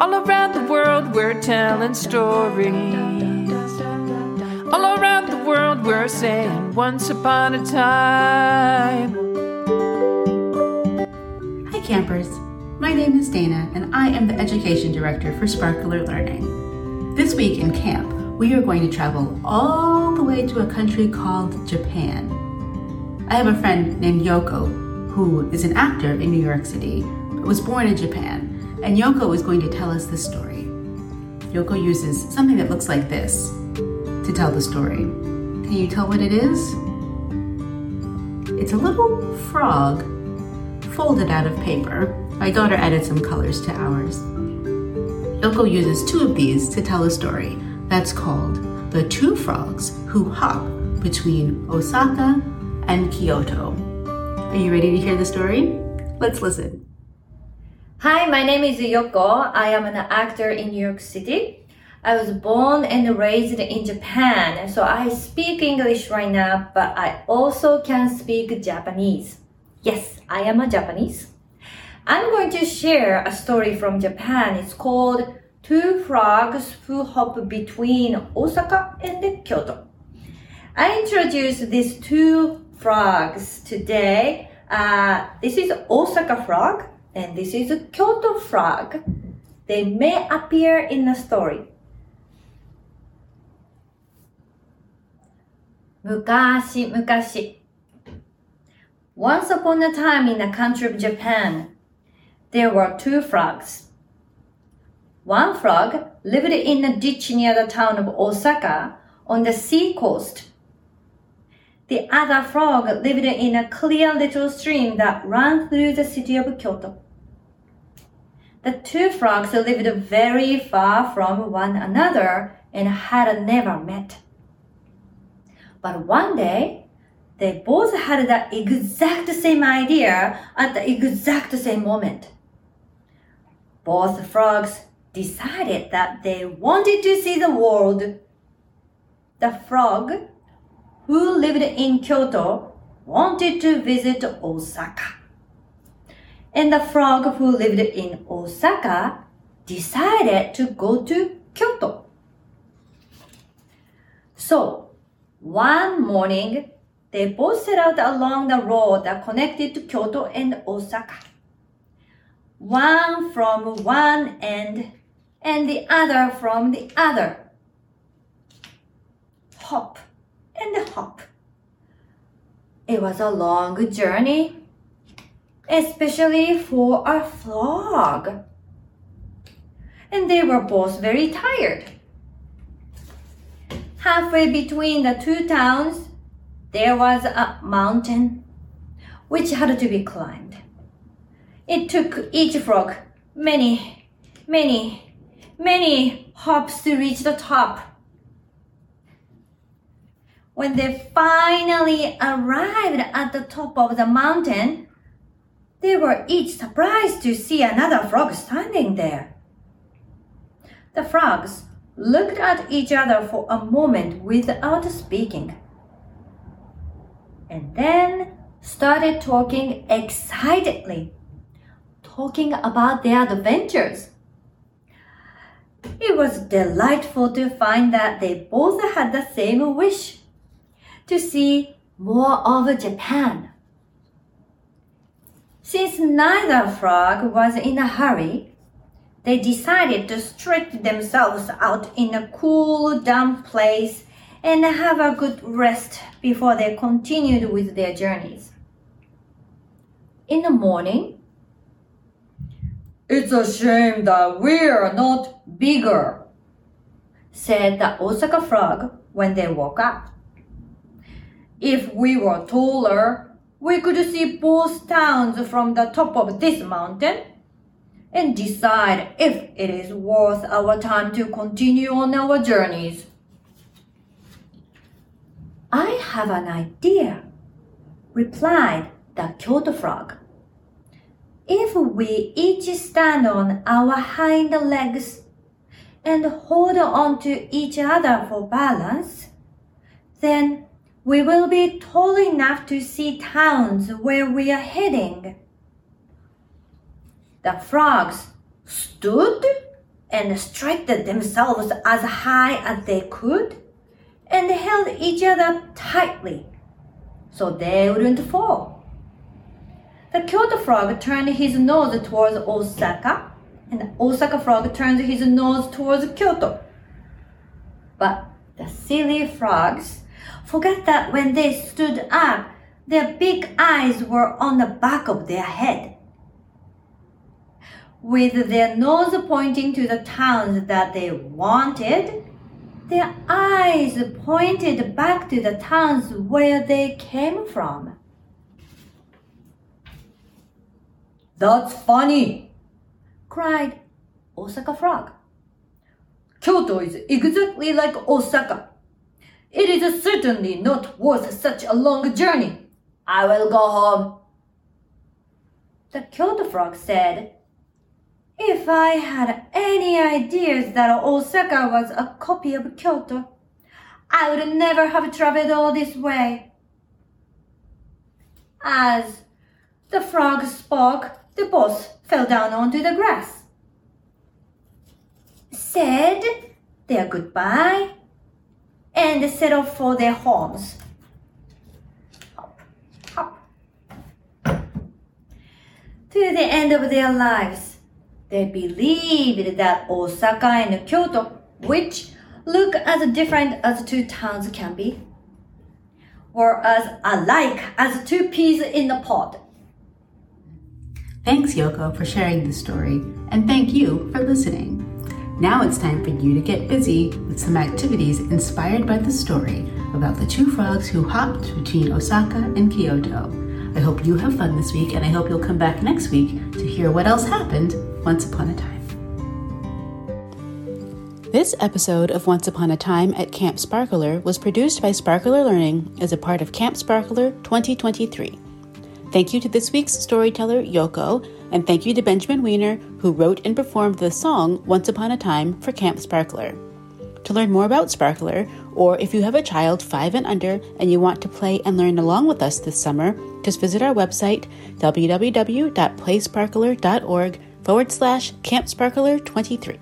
All around the world, we're telling stories. All around the world, we're saying once upon a time. Hi, campers. My name is Dana, and I am the Education Director for Sparkler Learning. This week in camp, we are going to travel all the way to a country called Japan. I have a friend named Yoko, who is an actor in New York City, but was born in Japan, and Yoko is going to tell us the story. Yoko uses something that looks like this to tell the story. Can you tell what it is? It's a little frog folded out of paper. My daughter added some colors to ours. Yoko uses two of these to tell a story that's called The Two Frogs Who Hop Between Osaka and Kyoto. Are you ready to hear the story? Let's listen. Hi, my name is Yoko. I am an actor in New York City. I was born and raised in Japan, so I speak English right now, but I also can speak Japanese. Yes, I am a Japanese. I'm going to share a story from Japan. It's called Two Frogs Who Hop Between Osaka and Kyoto. I introduce these two frogs today. Uh, this is Osaka frog and this is a Kyoto frog. They may appear in the story. 昔々 Once upon a time in the country of Japan, there were two frogs. One frog lived in a ditch near the town of Osaka on the sea coast. The other frog lived in a clear little stream that ran through the city of Kyoto. The two frogs lived very far from one another and had never met. But one day, they both had the exact same idea at the exact same moment. Both frogs decided that they wanted to see the world. The frog who lived in Kyoto wanted to visit Osaka. And the frog who lived in Osaka decided to go to Kyoto. So, one morning, they both set out along the road that connected to Kyoto and Osaka. One from one end and the other from the other. Hop and hop. It was a long journey, especially for a frog. And they were both very tired. Halfway between the two towns, there was a mountain which had to be climbed. It took each frog many, many, many hops to reach the top. When they finally arrived at the top of the mountain, they were each surprised to see another frog standing there. The frogs looked at each other for a moment without speaking, and then started talking excitedly, talking about their adventures. It was delightful to find that they both had the same wish to see more of Japan. Since neither frog was in a hurry, they decided to stretch themselves out in a cool, damp place and have a good rest before they continued with their journeys. In the morning, it's a shame that we're not bigger, said the Osaka frog when they woke up. If we were taller, we could see both towns from the top of this mountain and decide if it is worth our time to continue on our journeys. I have an idea, replied the Kyoto frog. If we each stand on our hind legs and hold on to each other for balance, then we will be tall enough to see towns where we are heading. The frogs stood and stretched themselves as high as they could and held each other tightly so they wouldn't fall. The Kyoto frog turned his nose towards Osaka, and the Osaka frog turned his nose towards Kyoto. But the silly frogs forgot that when they stood up, their big eyes were on the back of their head. With their nose pointing to the towns that they wanted, their eyes pointed back to the towns where they came from. That's funny, cried Osaka Frog. Kyoto is exactly like Osaka. It is certainly not worth such a long journey. I will go home. The Kyoto Frog said, if I had any ideas that Osaka was a copy of Kyoto, I would never have traveled all this way. As the frog spoke, the boss fell down onto the grass, said their goodbye, and settle for their homes. Hop, hop. To the end of their lives. They believed that Osaka and Kyoto, which look as different as two towns can be, were as alike as two peas in a pod. Thanks, Yoko, for sharing this story, and thank you for listening. Now it's time for you to get busy with some activities inspired by the story about the two frogs who hopped between Osaka and Kyoto. I hope you have fun this week, and I hope you'll come back next week to hear what else happened once Upon a Time. This episode of Once Upon a Time at Camp Sparkler was produced by Sparkler Learning as a part of Camp Sparkler 2023. Thank you to this week's storyteller, Yoko, and thank you to Benjamin Weiner, who wrote and performed the song Once Upon a Time for Camp Sparkler. To learn more about Sparkler, or if you have a child five and under and you want to play and learn along with us this summer, just visit our website, www.playsparkler.org forward slash Camp Sparkler 23.